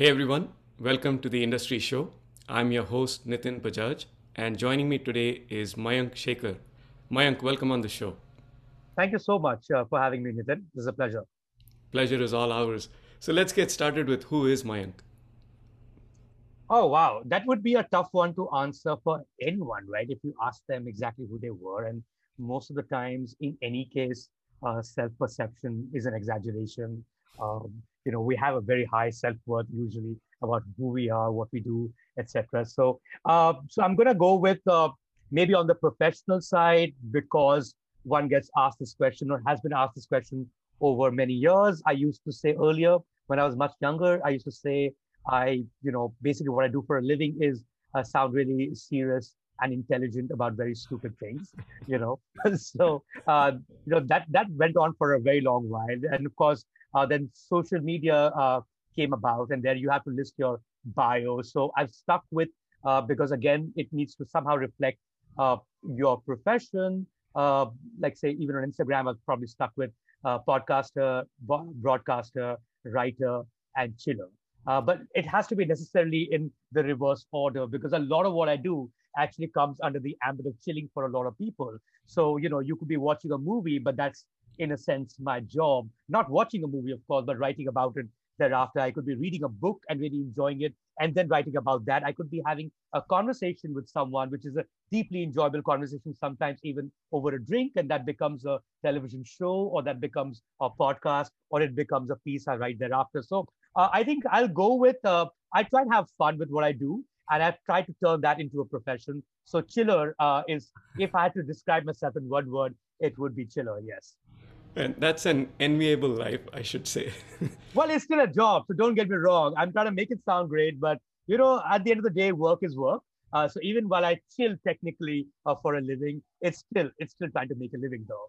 Hey everyone, welcome to the Industry Show. I'm your host Nitin Bajaj, and joining me today is Mayank Shekhar. Mayank, welcome on the show. Thank you so much uh, for having me, Nitin. This is a pleasure. Pleasure is all ours. So let's get started with who is Mayank? Oh, wow. That would be a tough one to answer for anyone, right? If you ask them exactly who they were. And most of the times, in any case, uh, self perception is an exaggeration. Um, you know we have a very high self-worth usually about who we are what we do etc so uh, so i'm going to go with uh, maybe on the professional side because one gets asked this question or has been asked this question over many years. I used to say earlier when i was much younger i used to say i you know basically what i do for a living is uh, sound really serious and intelligent about very stupid things you know? So uh, you know that that went on for a very long while. And of course uh, then social media uh, came about, and there you have to list your bio. So I've stuck with uh, because again, it needs to somehow reflect uh, your profession. Uh, like say, even on Instagram, I've probably stuck with uh, podcaster, broadcaster, writer, and chiller. but it has to be necessarily in the reverse order because a lot of what I do actually comes under the ambit of chilling for a lot of people. So, you know, you could be watching a movie, but that's in a sense, my job, not watching a movie, of course, but writing about it thereafter. I could be reading a book and really enjoying it and then writing about that. I could be having a conversation with someone, which is a deeply enjoyable conversation, sometimes even over a drink, and that becomes a television show or that becomes a podcast or it becomes a piece I write thereafter. So uh, I think I'll go with, uh, I try and have fun with what I do. And I've tried to turn that into a profession. So chiller uh, is, if I had to describe myself in one word, it would be chiller, yes. And that's an enviable life, I should say. well, it's still a job, so don't get me wrong. I'm trying to make it sound great, but you know, at the end of the day, work is work. Uh, so even while I chill technically uh, for a living, it's still it's still trying to make a living though.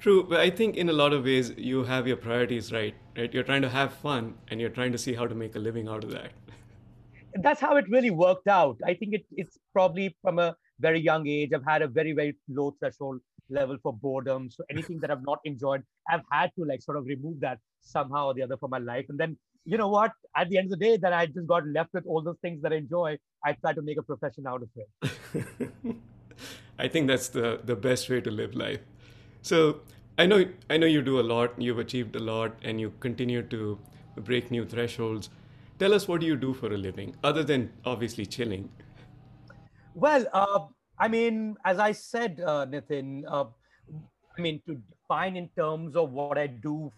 True, but I think in a lot of ways you have your priorities right. Right, you're trying to have fun, and you're trying to see how to make a living out of that. That's how it really worked out. I think it, it's probably from a very young age. I've had a very very low threshold level for boredom. So anything that I've not enjoyed, I've had to like sort of remove that somehow or the other from my life. And then you know what? At the end of the day, that I just got left with all those things that I enjoy. I try to make a profession out of it. I think that's the the best way to live life. So I know I know you do a lot. You've achieved a lot, and you continue to break new thresholds. Tell us what do you do for a living, other than obviously chilling. Well, uh, I mean, as I said, uh, Nitin, uh, I mean, to define in terms of what I do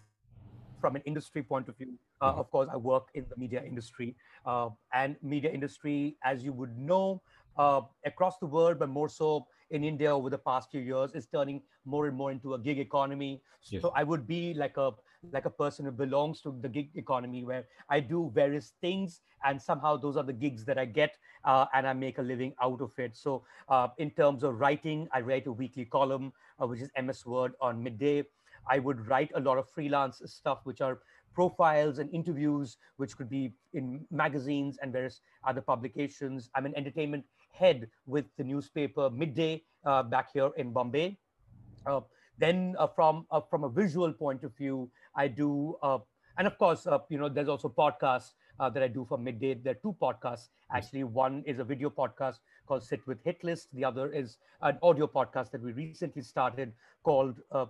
from an industry point of view, uh, mm-hmm. of course, I work in the media industry. Uh, and media industry, as you would know, uh, across the world, but more so in India over the past few years, is turning more and more into a gig economy. Yes. So I would be like a like a person who belongs to the gig economy where I do various things and somehow those are the gigs that I get uh, and I make a living out of it. So uh, in terms of writing, I write a weekly column, uh, which is MS Word on midday. I would write a lot of freelance stuff, which are profiles and interviews, which could be in magazines and various other publications. I'm an entertainment head with the newspaper Midday uh, back here in Bombay. Uh, then uh, from uh, from a visual point of view, I do, uh, and of course, uh, you know, there's also podcasts uh, that I do for midday. There are two podcasts actually. One is a video podcast called Sit with Hitlist. The other is an audio podcast that we recently started called uh,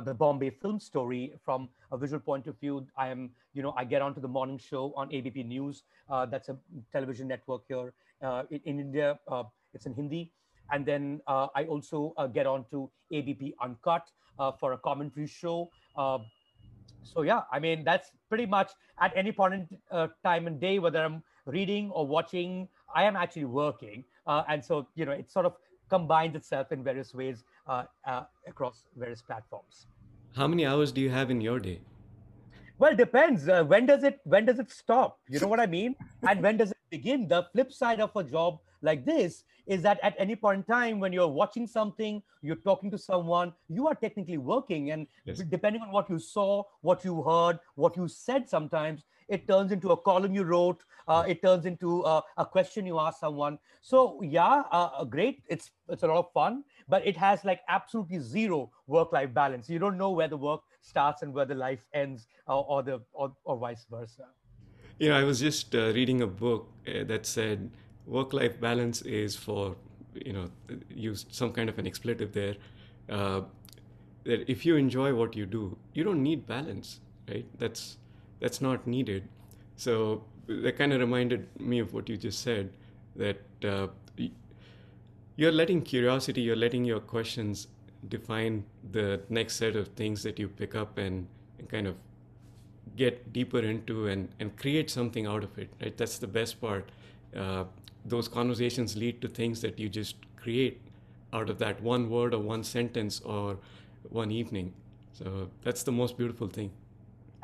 the Bombay Film Story. From a visual point of view, I am, you know, I get onto the morning show on ABP News. that's a television network here in, in, India. it's in Hindi. And then uh, I also uh, get on to ABP Uncut uh, for a commentary show. so yeah, I mean, that's pretty much at any point in time and day, whether I'm reading or watching, I am actually working. and so, you know, it sort of combines itself in various ways across various platforms. How many hours do you have in your day? well it depends uh, when does it when does it stop you know what i mean and when does it begin the flip side of a job like this is that at any point in time when you're watching something you're talking to someone you are technically working. And yes. depending on what you saw what you heard what you said sometimes it turns into a column you wrote uh, it turns into uh, a question you ask someone. So yeah uh, uh, great. It's it's a lot of fun but it has like absolutely zero work life balance. You don't know where the work starts and where the life ends or the or, or vice versa. You know, I was just uh, reading a book uh, that said work-life balance is for, you know, used some kind of an expletive there. Uh, that if you enjoy what you do, you don't need balance, right? That's that's not needed. So that kind of reminded me of what you just said. That uh, you're letting curiosity, you're letting your questions define the next set of things that you pick up and, and kind of get deeper into and, and create something out of it right that's the best part uh, those conversations lead to things that you just create out of that one word or one sentence or one evening. So that's the most beautiful thing.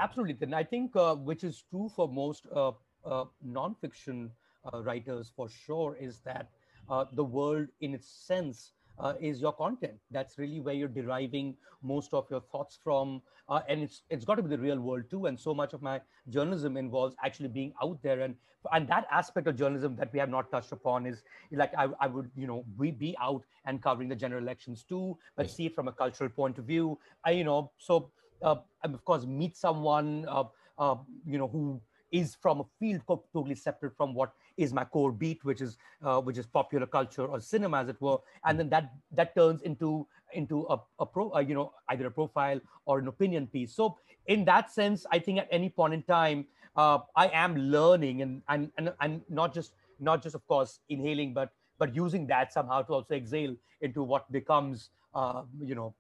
Absolutely and i think uh, which is true for most uh, uh nonfiction uh, writers for sure is that uh, the world in its sense uh, is your content. That's really where you're deriving most of your thoughts from, uh, and it's it's got to be the real world too. And so much of my journalism involves actually being out there, and and that aspect of journalism that we have not touched upon is like I, I would you know we be out and covering the general elections too, but yes. see it from a cultural point of view. I you know so uh, of course meet someone uh, uh, you know who is from a field totally separate from what is my core beat, which is uh, which is popular culture or cinema, as it were, and then that that turns into into a, a pro, uh, you know, either a profile or an opinion piece. So in that sense, I think at any point in time, uh, I am learning and and and and not just not just of course inhaling, but but using that somehow to also exhale into what becomes uh, you know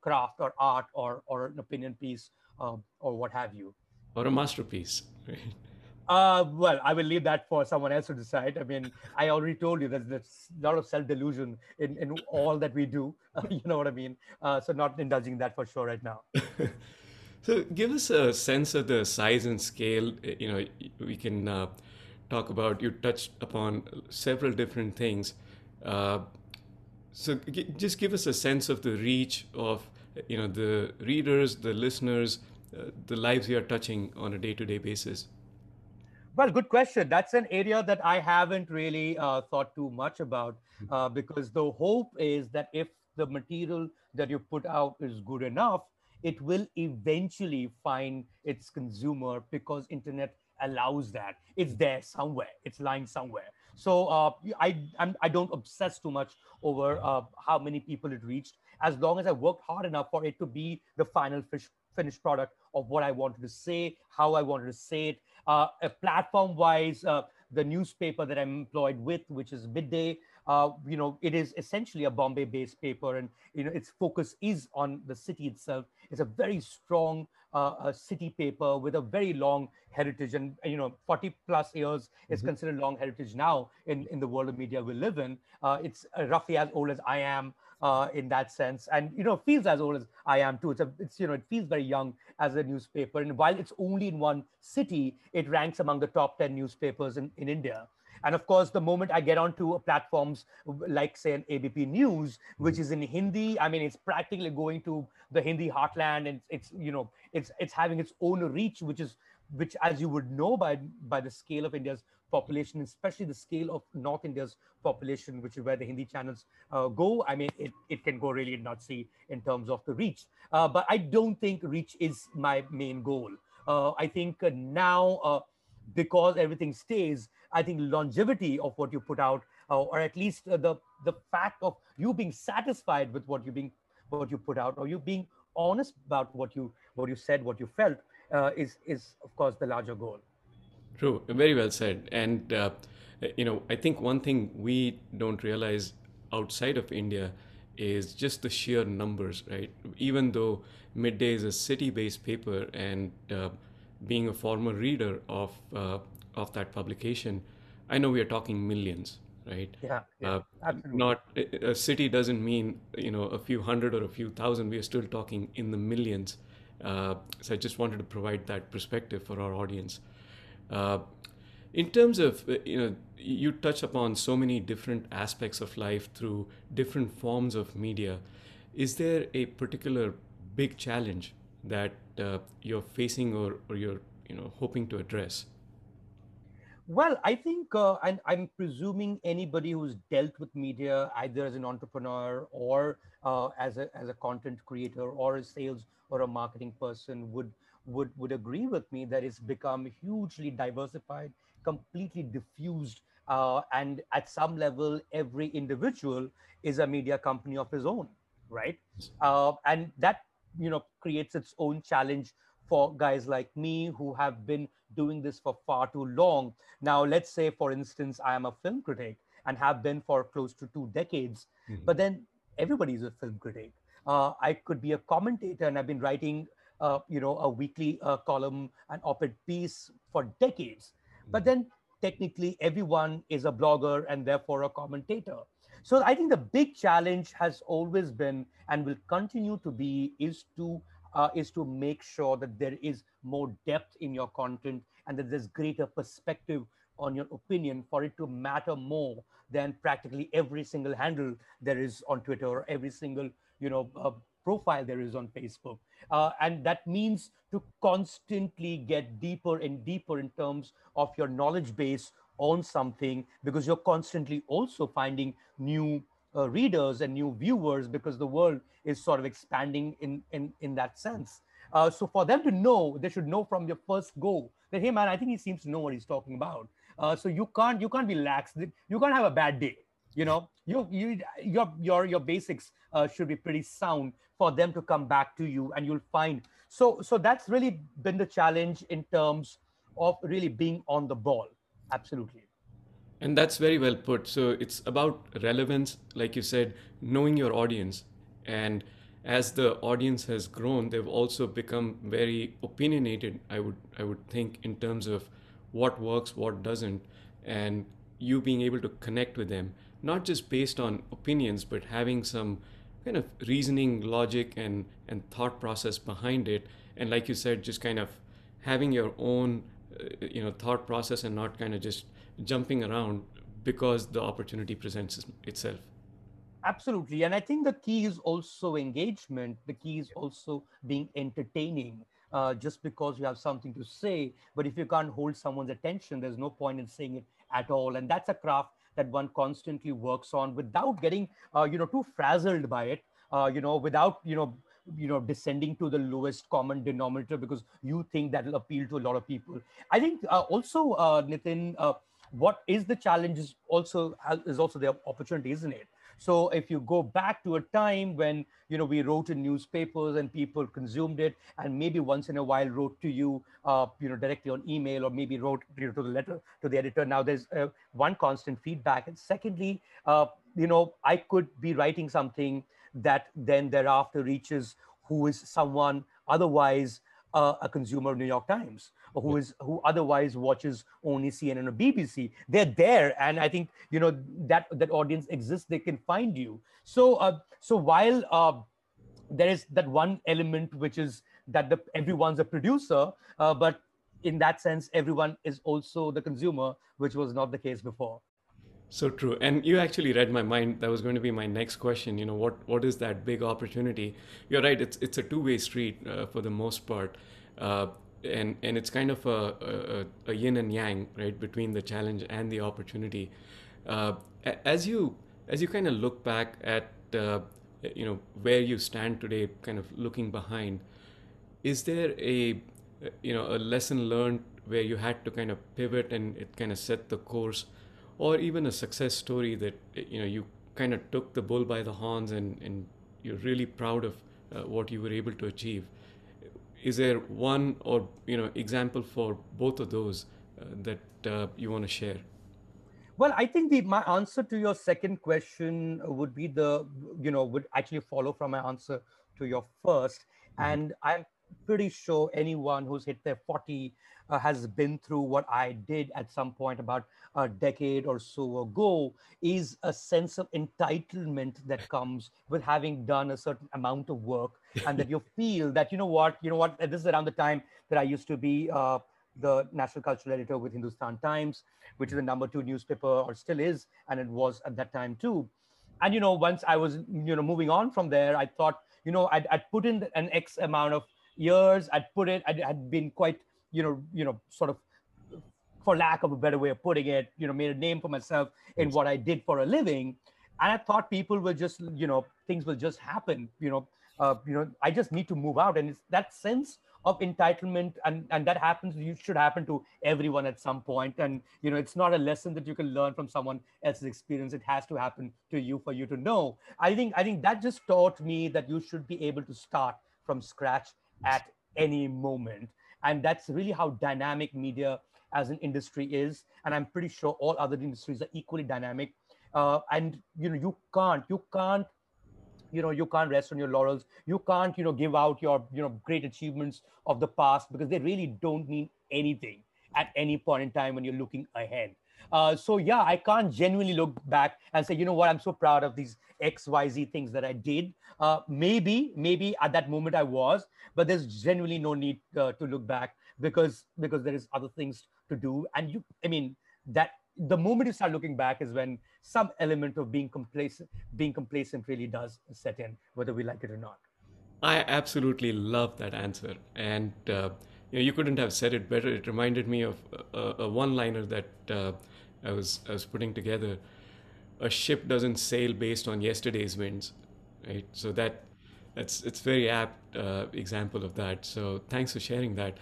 craft or art or or an opinion piece uh, or what have you or a masterpiece. Uh, well, I will leave that for someone else to decide. I mean, I already told you that there's a lot of self delusion in, in all that we do. Uh, you know what I mean? Uh, so, not indulging that for sure right now. so, give us a sense of the size and scale. You know, we can uh, talk about, you touched upon several different things. Uh, so, g- just give us a sense of the reach of, you know, the readers, the listeners, uh, the lives we are touching on a day-to-day basis? Well, good question. That's an area that I haven't really uh, thought too much about hmm. uh, because the hope is that if the material that you put out is good enough, it will eventually find its consumer because internet allows that. It's there somewhere. It's lying somewhere. So uh, I I'm, I do not obsess too much over uh, how many people it reached. As long as I worked hard enough for it to be the final fish finished product of what I wanted to say, how I wanted to say it. Uh, platform wise, uh, the newspaper that I'm employed with, which is Midday, uh, you know, it is essentially a Bombay-based paper, and you know, its focus is on the city itself. It's a very strong uh, city paper with a very long heritage, and you know, 40 plus years is mm-hmm. considered long heritage now in in the world of media we live in. Uh, it's roughly as old as I am uh, in that sense, and you know feels as old as I am too. It's a, it's you know it feels very young as a newspaper, and while it's only in one city, it ranks among the top ten newspapers in, in India. And of course, the moment I get onto platforms like, say, an ABP News, which is in Hindi, I mean, it's practically going to the Hindi heartland, and it's you know, it's it's having its own reach, which is which, as you would know by by the scale of India's population, especially the scale of North India's population, which is where the Hindi channels uh, go. I mean, it, it can go really nutsy in terms of the reach. Uh, but I don't think reach is my main goal. Uh, I think uh, now, uh, because everything stays, I think longevity of what you put out, uh, or at least the the fact of you being satisfied with what you being what you put out, or you being honest about what you what you said, what you felt, is is of course the larger goal. True, very well said. And, uh, you know, I think one thing we don't realize outside of India is just the sheer numbers, right? Even though Midday is a city based paper and uh, being a former reader of, uh, of that publication, I know we are talking millions, right? Yeah, yeah uh, absolutely. Not a city doesn't mean you know a few hundred or a few thousand. We are still talking in the millions. Uh, so I just wanted to provide that perspective for our audience. Uh, in terms of, uh, you know, you touch upon so many different aspects of life through different forms of media. Is there a particular big challenge that uh, you're facing or, or you're, you know, hoping to address? Well, I think, uh, and I'm presuming anybody who's dealt with media, either as an entrepreneur or uh, as a as a content creator or a sales or a marketing person, would would would agree with me that it's become hugely diversified, completely diffused, uh, and at some level, every individual is a media company of his own, right? Uh, and that you know creates its own challenge for guys like me who have been doing this for far too long. Now, let's say, for instance, I am a film critic and have been for close to two decades, mm-hmm. but then everybody's a film critic. Uh, I could be a commentator, and I've been writing, uh, you know, a weekly uh, column, an op-ed piece for decades. But then, technically, everyone is a blogger and therefore a commentator. So I think the big challenge has always been and will continue to be is to uh, is to make sure that there is more depth in your content and that there's greater perspective on your opinion for it to matter more than practically every single handle there is on Twitter or every single you know uh, profile there is on Facebook. Uh, and that means to constantly get deeper and deeper in terms of your knowledge base on something because you're constantly also finding new uh, readers and new viewers because the world is sort of expanding in in in that sense. Uh, so for them to know, they should know from your first go that hey man, I think he seems to know what he's talking about. Uh, so you can't you can't be lax. You can't have a bad day. You know, you you your your your basics uh, should be pretty sound for them to come back to you, and you'll find. So so that's really been the challenge in terms of really being on the ball. Absolutely. And that's very well put. So it's about relevance, like you said, knowing your audience. And as the audience has grown, they've also become very opinionated, I would I would think, in terms of what works, what doesn't, and you being able to connect with them, not just based on opinions, but having some kind of reasoning, logic, and, and thought process behind it. And like you said, just kind of having your own uh, you know thought process and not kind of just jumping around because the opportunity presents itself. Absolutely. And i think the key is also engagement. The key is also being entertaining uh, just because you have something to say. But if you can't hold someone's attention there's no point in saying it at all. And that's a craft that one constantly works on without getting uh, you know too frazzled by it uh, you know without you know you know descending to the lowest common denominator because you think that will appeal to a lot of people. I think uh, also uh, nitin uh, what is the challenge is also is also the opportunity isn't it so if you go back to a time when you know we wrote in newspapers and people consumed it, and maybe once in a while wrote to you, uh, you know, directly on email or maybe wrote you know, to the letter to the editor. Now there's uh, one constant feedback, and secondly, uh, you know, I could be writing something that then thereafter reaches who is someone otherwise uh, a consumer of New York Times who is who otherwise watches only CNN or BBC. They're there, and I think you know that that audience exists. They can find you. So uh, so while uh, there is that one element which is that the everyone's a producer, uh, but in that sense, everyone is also the consumer, which was not the case before. So true. And you actually read my mind. That was going to be my next question. You know, what what is that big opportunity? You're right. It's it's a two way street uh, for the most part, uh, and and it's kind of a, a, a, yin and yang, right, between the challenge and the opportunity. Uh, as you as you kind of look back at uh, you know where you stand today, kind of looking behind, is there a you know a lesson learned where you had to kind of pivot and it kind of set the course? or even a success story that you know you kind of took the bull by the horns and, and you're really proud of uh, what you were able to achieve is there one or you know example for both of those uh, that uh, you want to share well i think the my answer to your second question would be the you know would actually follow from my answer to your 1st mm-hmm. and i'm pretty sure anyone who's hit their 40 uh, has been through what I did at some point about a decade or so ago is a sense of entitlement that comes with having done a certain amount of work and that you feel that, you know what, you know what, this is around the time that I used to be uh, the national cultural editor with Hindustan Times, which is the number two newspaper or still is, and it was at that time too. And, you know, once I was, you know, moving on from there, I thought, you know, I'd, I'd put in an X amount of years. I'd put it, I had been quite, you know, you know, sort of, for lack of a better way of putting it, you know, made a name for myself in what I did for a living. And I thought people will just, you know, things will just happen, you know, uh, you know, I just need to move out. And it's that sense of entitlement and and that happens you should happen to everyone at some point. And you know it's not a lesson that you can learn from someone else's experience. It has to happen to you for you to know. I think i think that just taught me that you should be able to start from scratch at any moment. And that's really how dynamic media as an industry is. And i'm pretty sure all other industries are equally dynamic. Uh, and you know you can't you can't you know you can't rest on your laurels. You can't you know give out your you know great achievements of the past because they really don't mean anything at any point in time when you're looking ahead. Uh, so yeah i can't genuinely look back and say you know what? I'm so proud of these xyz things that i did. Uh, maybe maybe at that moment i was but there's genuinely no need uh, to look back because because there is other things to do. And you i mean that the moment you start looking back is when some element of being complacent being complacent really does set in whether we like it or not. I absolutely love that answer. And uh, you know you couldn't have said it better. It reminded me of a, a one liner that uh, i was i was putting together. A ship doesn't sail based on yesterday's winds right? So that that's it's very apt uh, example of that. So thanks for sharing that.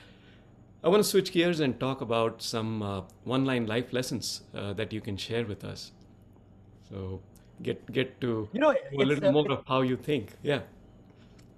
I want to switch gears and talk about some uh, one-line life lessons uh, that you can share with us. So get get to you know a little uh, more of how you think. Yeah.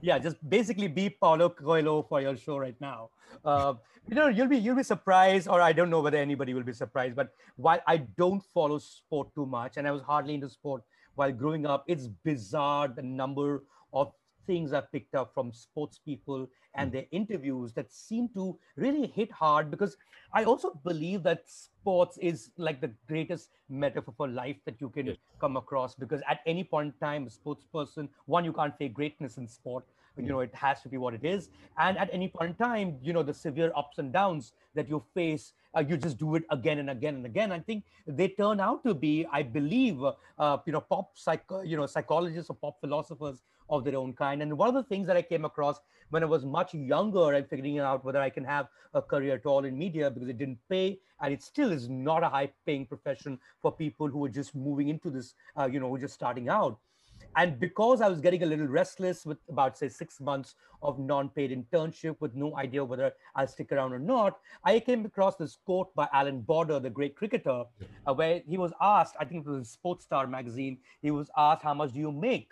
Yeah, just basically be Paulo Coelho for your show right now. Uh, you know, you'll be you'll be surprised, or I don't know whether anybody will be surprised. But while I don't follow sport too much, and I was hardly into sport while growing up, it's bizarre the number of things I've picked up from sports people and hmm. their interviews that seem to really hit hard because I also believe that sports is like the greatest metaphor for life that you can come across because at any point in time, a sports person, one, you can't fake greatness in sport. You know, it has to be what it is. And at any point in time, you know, the severe ups and downs that you face, uh, you just do it again and again and again. I think they turn out to be, I believe, uh, you know, pop psych, you know, psychologists or pop philosophers of their own kind. And one of the things that I came across when I was much younger and figuring out whether I can have a career at all in media because it didn't pay and it still is not a high paying profession for people who are just moving into this, uh, you know, who are just starting out. And because I was getting a little restless with about, say, six months of non paid internship with no idea whether I'll stick around or not, I came across this quote by Allan Border, the great cricketer, uh, where he was asked, I think it was in Sports Star magazine, he was asked, How much do you make?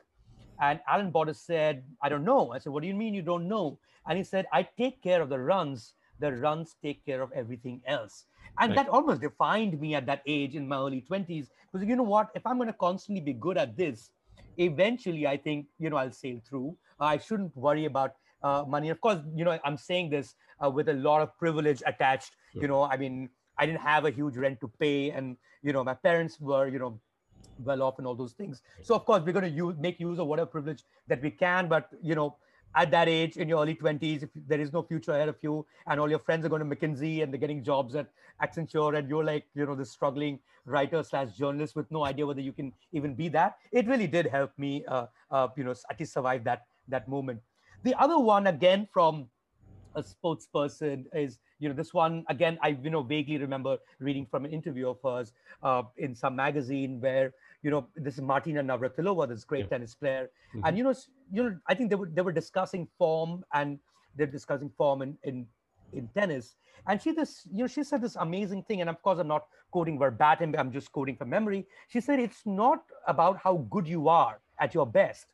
And Allan Border said, I don't know. I said, What do you mean you don't know? And he said, I take care of the runs. The runs take care of everything else. And right. that almost defined me at that age in my early 20s. Because you know what? If I'm going to constantly be good at this, eventually I think, you know, I'll sail through. I shouldn't worry about uh, money. Of course, you know, I'm saying this uh, with a lot of privilege attached. Sure. You know, I mean, I didn't have a huge rent to pay. And, you know, my parents were, you know, well off and all those things. So of course we're going to use make use of whatever privilege that we can. But you know, at that age in your early 20s, if there is no future ahead of you, and all your friends are going to McKinsey and they're getting jobs at Accenture, and you're like, you know, this struggling writer slash journalist with no idea whether you can even be that. It really did help me, uh, uh, you know, at least survive that that moment. The other one, again, from a sports person is you know this one again i you know vaguely remember reading from an interview of hers uh, in some magazine where you know, this is Martina Navratilova, this great yeah. tennis player. Mm-hmm. And, you know, you know, I think they were, they were discussing form and they're discussing form in, in, in tennis. And she this, you know, she said this amazing thing. And of course, I'm not quoting verbatim, I'm just quoting from memory. She said, it's not about how good you are at your best,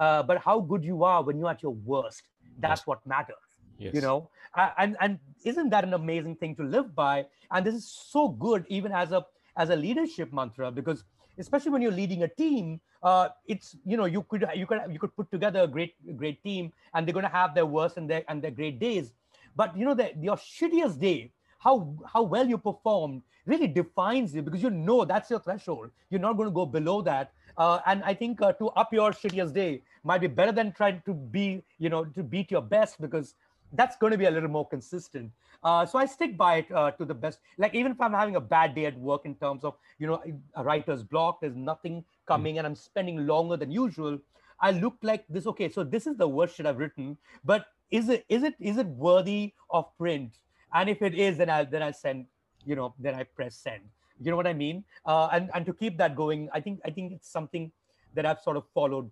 uh, but how good you are when you're at your worst. That's what matters. Yes. You know, and and isn't that an amazing thing to live by? And this is so good, even as a as a leadership mantra, because especially when you're leading a team uh, it's you know you could you could you could put together a great great team and they're going to have their worst and their and their great days but you know that your shittiest day how how well you performed really defines you because you know that's your threshold you're not going to go below that uh, and i think uh, to up your shittiest day might be better than trying to be you know to beat your best because that's going to be a little more consistent. Uh, so I stick by it uh, to the best. Like even if I'm having a bad day at work in terms of you know a writer's block, there's nothing coming, mm. and I'm spending longer than usual. I look like this. Okay, so this is the worst shit I've written, but is it is it is it worthy of print? And if it is, then I then I send you know then I press send. You know what I mean? Uh, and and to keep that going, I think I think it's something that I've sort of followed.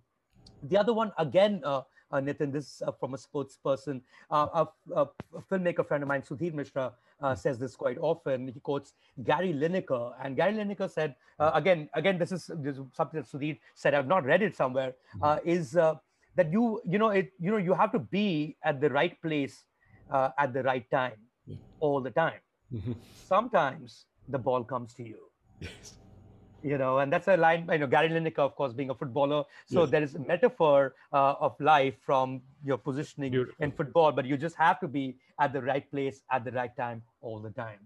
The other one again uh, uh, Nitin. This is uh, from a sports person. Uh, a, a, filmmaker friend of mine, Sudhir Mishra, uh, hmm. says this quite often. He quotes Gary Lineker, and Gary Lineker said, uh, again, again, this is, this is something that Sudhir said. I've not read it somewhere. Hmm. Uh, is that you, you know, it, you know, you have to be at the right place at the right time, all the time. Mm-hmm. Sometimes the ball comes to you. Yes you know, and that's a line, you know, Gary Lineker, of course, being a footballer. So yes. there is a metaphor uh, of life from your positioning Beautiful. in football, but you just have to be at the right place at the right time all the time.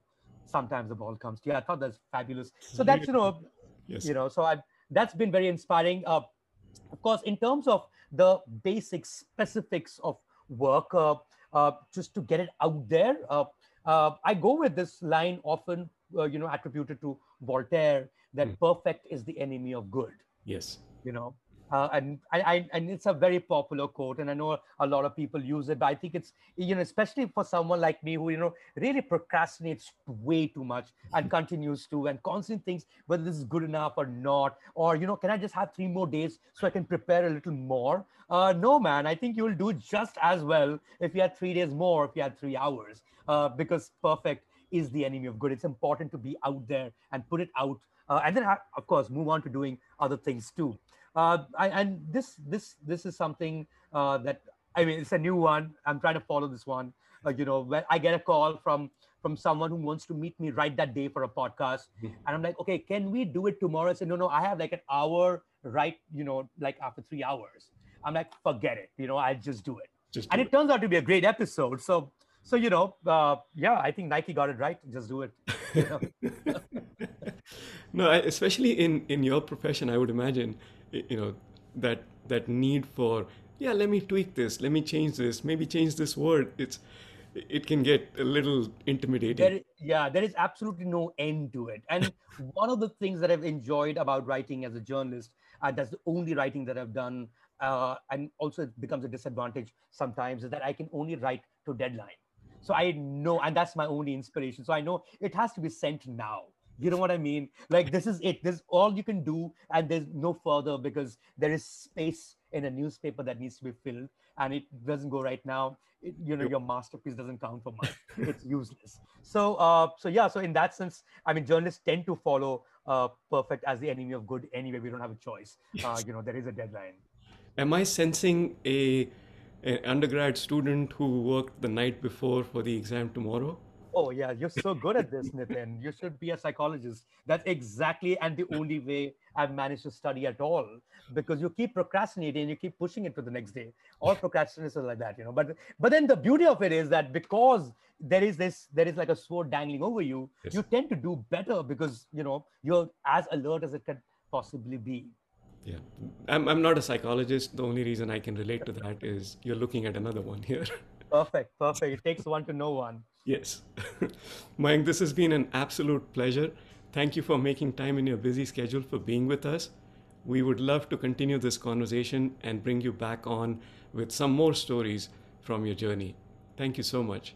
Sometimes the ball comes to you. I thought that's fabulous. So that's, you know, yes. you know, so I that's been very inspiring. Uh, of course, in terms of the basic specifics of work, uh, uh, just to get it out there, uh, uh, I go with this line often, uh, you know, attributed to Voltaire that mm. perfect is the enemy of good. Yes. You know, uh, and I, I, and it's a very popular quote, and I know a lot of people use it, but I think it's you know especially for someone like me who you know really procrastinates way too much and continues to and constantly thinks whether this is good enough or not, or you know can I just have three more days so I can prepare a little more? Uh, no, man, I think you'll do just as well if you had three days more, if you had three hours, uh, because perfect is the enemy of good. It's important to be out there and put it out uh, and then of course move on to doing other things too. Uh, I, and this this this is something uh, that I mean it's a new one. I'm trying to follow this one. Uh, you know, when I get a call from from someone who wants to meet me right that day for a podcast, mm-hmm. and I'm like, okay, can we do it tomorrow? I said, no, no, I have like an hour right, you know, like after three hours. I'm like, forget it. You know, I'll just do it. Just do and it. it turns out to be a great episode. So so you know, uh, yeah, I think Nike got it right. Just do it. You know? no, I, especially in in your profession, I would imagine, you know, that that need for yeah, let me tweak this, let me change this, maybe change this word. It's it can get a little intimidating. There, yeah, there is absolutely no end to it. And one of the things that I've enjoyed about writing as a journalist, uh, that's the only writing that I've done, uh, and also it becomes a disadvantage sometimes, is that I can only write to deadline. So I know, and that's my only inspiration. So I know it has to be sent now. You know what I mean? Like this is it. This is all you can do, and there's no further because there is space in a newspaper that needs to be filled, and it doesn't go right now. It, you know, your masterpiece doesn't count for much. it's useless. So, uh, so yeah. So in that sense, I mean, journalists tend to follow uh, perfect as the enemy of good. Anyway, we don't have a choice. Uh, you know, there is a deadline. Am I sensing a an undergrad student who worked the night before for the exam tomorrow? Oh yeah, you're so good at this, Nitin. You should be a psychologist. That's exactly and the only way I've managed to study at all because you keep procrastinating and you keep pushing it to the next day. All procrastinators are like that, you know. But but then the beauty of it is that because there is this, there is like a sword dangling over you, yes. you tend to do better because you know you're as alert as it can possibly be. Yeah, I'm, I'm not a psychologist. The only reason I can relate to that is you're looking at another one here. Perfect, perfect. It takes one to know one. Yes. Mayank, this has been an absolute pleasure. Thank you for making time in your busy schedule for being with us. We would love to continue this conversation and bring you back on with some more stories from your journey. Thank you so much.